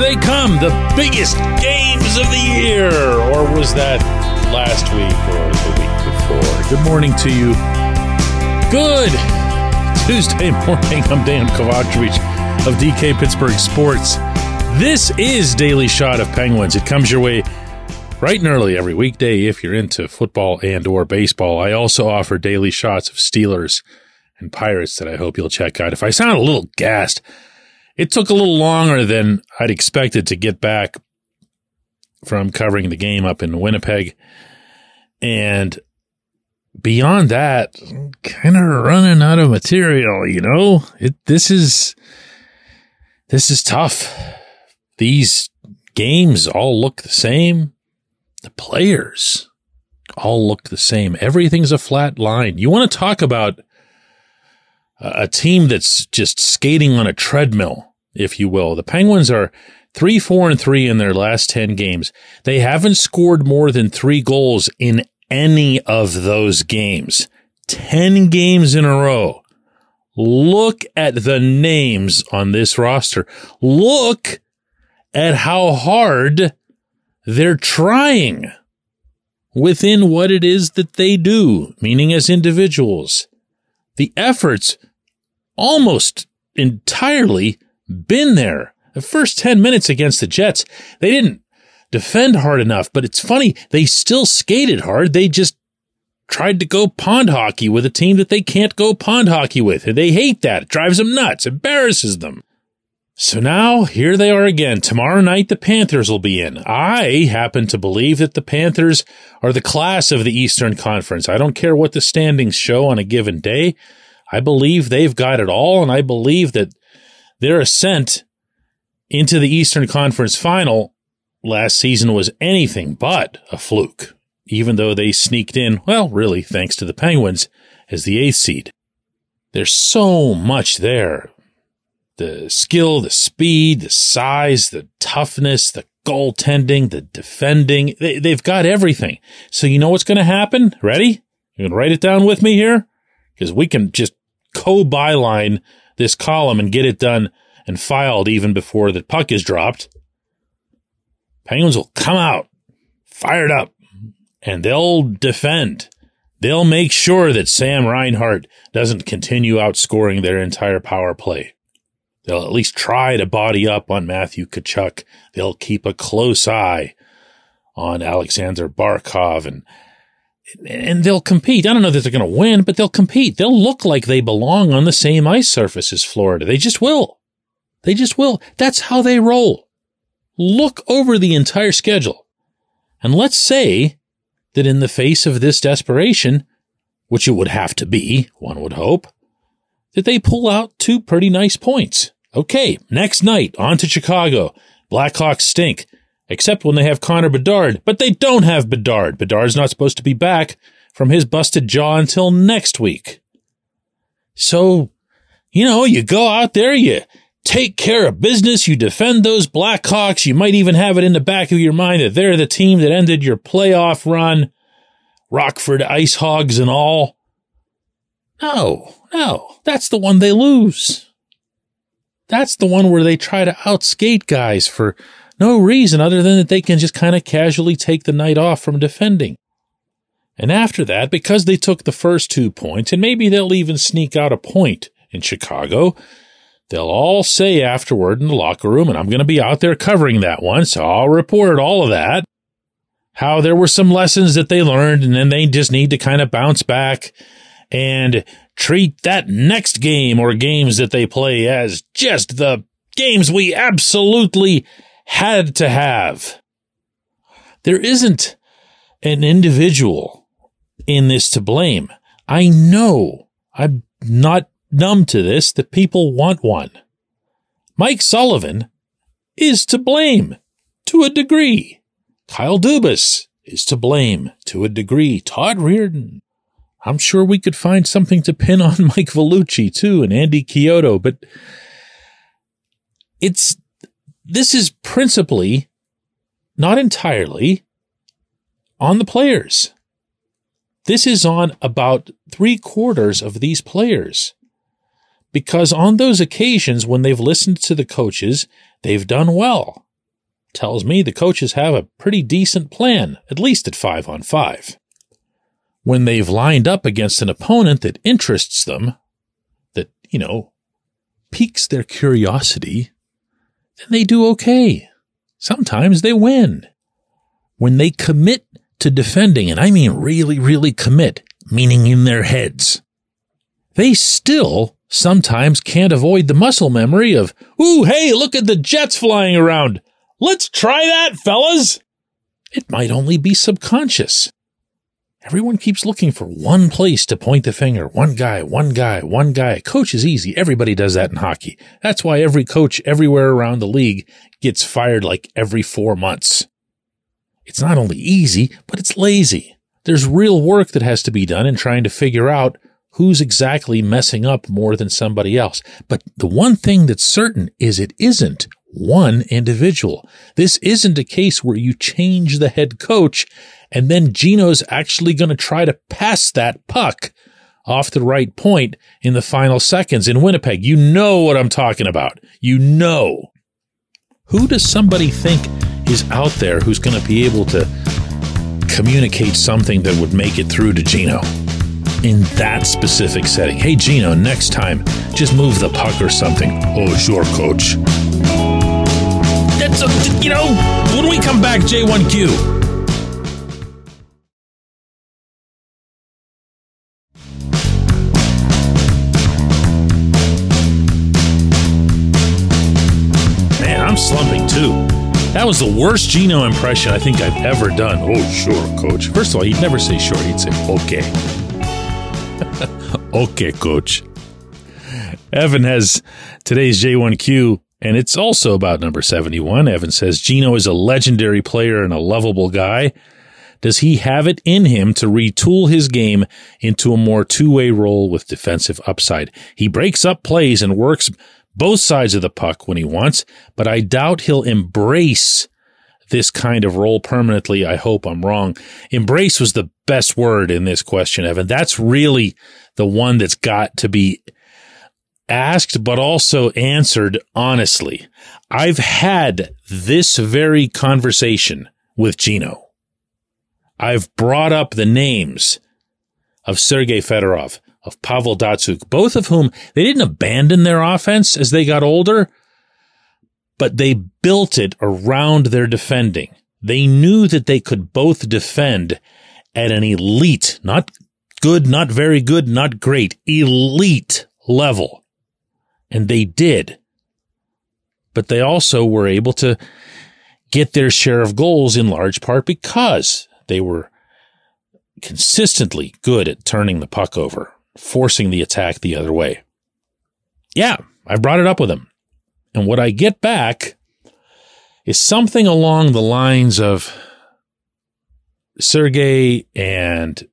Here they come, the biggest games of the year. Or was that last week or the week before? Good morning to you. Good Tuesday morning. I'm Dejan Kovacevic of DK Pittsburgh Sports. This is Daily Shot of Penguins. It comes your way right and early every weekday if you're into football and or baseball. I also offer daily shots of Steelers and Pirates that I hope you'll check out. If I sound a little gassed, it took a little longer than I'd expected to get back from covering the game up in Winnipeg. And beyond that, kind of running out of material, you know? It this is this is tough. These games all look the same. The players all look the same. Everything's a flat line. You want to talk about a team that's just skating on a treadmill, if you will. The Penguins are three, four, and three in their last 10 games. They haven't scored more than three goals in any of those games. 10 games in a row. Look at the names on this roster. Look at how hard they're trying within what it is that they do, meaning as individuals. The efforts almost entirely been there. The first 10 minutes against the Jets, they didn't defend hard enough, but it's funny, they still skated hard. They just tried to go pond hockey with a team that they can't go pond hockey with. They hate that. It drives them nuts, embarrasses them. So now here they are again. Tomorrow night, the Panthers will be in. I happen to believe that the Panthers are the class of the Eastern Conference. I don't care what the standings show on a given day. I believe they've got it all, and I believe that their ascent into the Eastern Conference final last season was anything but a fluke, even though they sneaked in, well, really, thanks to the Penguins, as the eighth seed. There's so much there. The skill, the speed, the size, the toughness, the goaltending, the defending. They, they've got everything. So you know what's going to happen? Ready? You can write it down with me here? Because we can just co-byline this column and get it done and filed even before the puck is dropped. Penguins will come out fired up and they'll defend. They'll make sure that Sam Reinhart doesn't continue outscoring their entire power play. They'll at least try to body up on Matthew Tkachuk. They'll keep a close eye on Alexander Barkov and and they'll compete. I don't know that they're going to win, but they'll compete. They'll look like they belong on the same ice surface as Florida. They just will. They just will. That's how they roll. Look over the entire schedule. And let's say that in the face of this desperation, which it would have to be, one would hope, that they pull out two pretty nice points. Okay, next night, on to Chicago. Blackhawks stink except when they have Connor Bedard, but they don't have Bedard. Bedard's not supposed to be back from his busted jaw until next week. So, you know, you go out there, you take care of business, you defend those Blackhawks, you might even have it in the back of your mind that they're the team that ended your playoff run, Rockford Ice Hogs and all. No, no, that's the one they lose. That's the one where they try to outskate guys for no reason other than that they can just kind of casually take the night off from defending. And after that, because they took the first two points, and maybe they'll even sneak out a point in Chicago, they'll all say afterward in the locker room, and I'm going to be out there covering that one, so I'll report all of that, how there were some lessons that they learned, and then they just need to kind of bounce back and treat that next game or games that they play as just the games we absolutely had to have. There isn't an individual in this to blame. I know I'm not numb to this that people want one. Mike Sullivan is to blame to a degree. Kyle Dubas is to blame to a degree. Todd Reirden. I'm sure we could find something to pin on Mike Vellucci too and Andy Chiodo, but it's this is principally, not entirely, on the players. This is on about three quarters of these players. Because on those occasions when they've listened to the coaches, they've done well. tells me the coaches have a pretty decent plan, at least at five on five. When they've lined up against an opponent that interests them, that, you know, piques their curiosity, they do okay. Sometimes they win. When they commit to defending, and I mean really, really commit, meaning in their heads, they still sometimes can't avoid the muscle memory of, ooh, hey, look at the jets flying around. Let's try that, fellas. It might only be subconscious. Everyone keeps looking for one place to point the finger. One guy, one guy, one guy. Coach is easy. Everybody does that in hockey. That's why every coach everywhere around the league gets fired like every four months. It's not only easy, but it's lazy. There's real work that has to be done in trying to figure out who's exactly messing up more than somebody else. But the one thing that's certain is it isn't one individual. This isn't a case where you change the head coach and then Gino's actually going to try to pass that puck off the right point in the final seconds in Winnipeg. You know what I'm talking about. You know. Who does somebody think is out there who's going to be able to communicate something that would make it through to Gino? in that specific setting. Hey, Gino, next time, just move the puck or something. Oh, sure, coach. That's, a, you know, when we come back, J1Q. Was the worst Gino impression I think I've ever done. Oh, sure, coach. First of all, he'd never say sure, he'd say okay. okay, coach. Evan has today's J1Q, and it's also about number 71. Evan says Gino is a legendary player and a lovable guy. Does he have it in him to retool his game into a more two way role with defensive upside? He breaks up plays and works both sides of the puck when he wants, but I doubt he'll embrace this kind of role permanently. I hope I'm wrong. Embrace was the best word in this question, Evan. That's really the one that's got to be asked, but also answered honestly. I've had this very conversation with Gino. I've brought up the names of Sergei Fedorov, of Pavel Datsyuk, both of whom they didn't abandon their offense as they got older but they built it around their defending. They knew that they could both defend at an elite, not good, not very good, not great, elite level. And they did. But they also were able to get their share of goals in large part because they were consistently good at turning the puck over, forcing the attack the other way. Yeah, I brought it up with him. And what I get back is something along the lines of Sergey and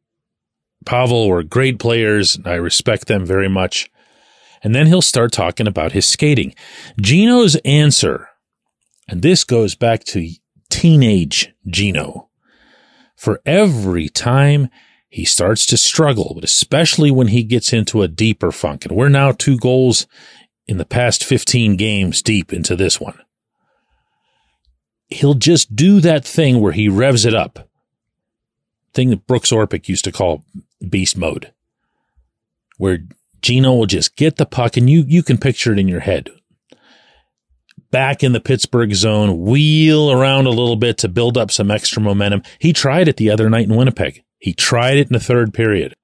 Pavel were great players. And I respect them very much. And then he'll start talking about his skating. Gino's answer, and this goes back to teenage Gino. For every time he starts to struggle, but especially when he gets into a deeper funk, and we're now two goals in the past 15 games deep into this one. He'll just do that thing where he revs it up. Thing that Brooks Orpik used to call beast mode. Where Gino will just get the puck and you, you can picture it in your head. Back in the Pittsburgh zone, wheel around a little bit to build up some extra momentum. He tried it the other night in Winnipeg. He tried it in the third period.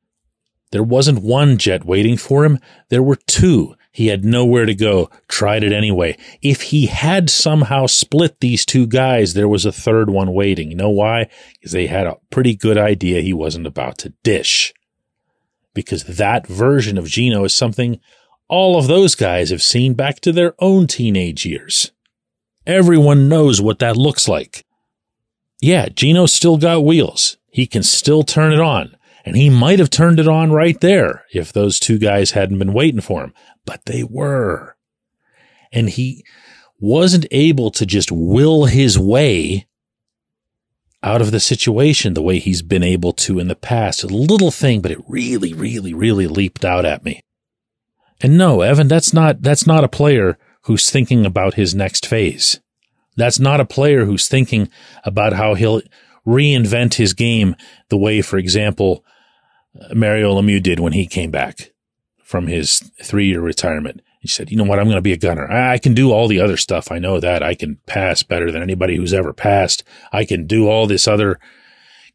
There wasn't one jet waiting for him. There were two. He had nowhere to go, tried it anyway. If he had somehow split these two guys, there was a third one waiting. You know why? Because they had a pretty good idea he wasn't about to dish. Because that version of Gino is something all of those guys have seen back to their own teenage years. Everyone knows what that looks like. Yeah, Gino still got wheels. He can still turn it on. And he might have turned it on right there if those two guys hadn't been waiting for him but they were. And he wasn't able to just will his way out of the situation the way he's been able to in the past. A little thing, but it really, really, really leaped out at me. And no, Evan, that's not, that's not a player who's thinking about his next phase. That's not a player who's thinking about how he'll reinvent his game the way, for example, Mario Lemieux did when he came back from his three year retirement. He said, you know what? I'm going to be a gunner. I can do all the other stuff. I know that I can pass better than anybody who's ever passed. I can do all this other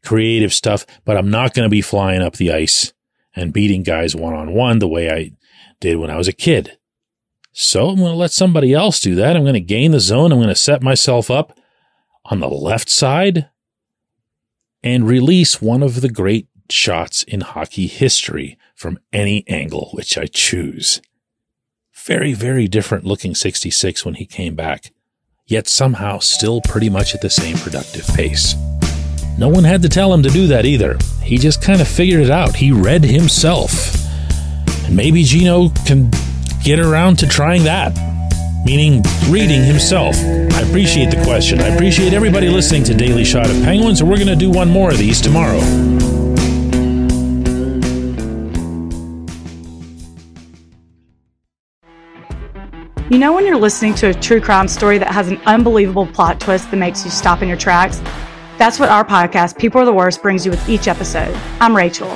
creative stuff, but I'm not going to be flying up the ice and beating guys one on one the way I did when I was a kid. So I'm going to let somebody else do that. I'm going to gain the zone. I'm going to set myself up on the left side and release one of the great shots in hockey history from any angle which I choose. Very, very different looking 66 when he came back, yet somehow still pretty much at the same productive pace. No one had to tell him to do that either. He just kind of figured it out. He read himself. And maybe Gino can get around to trying that, meaning reading himself. I appreciate the question. I appreciate everybody listening to Daily Shot of Penguins, and we're going to do one more of these tomorrow. You know, when you're listening to a true crime story that has an unbelievable plot twist that makes you stop in your tracks? That's what our podcast, People Are the Worst, brings you with each episode. I'm Rachel.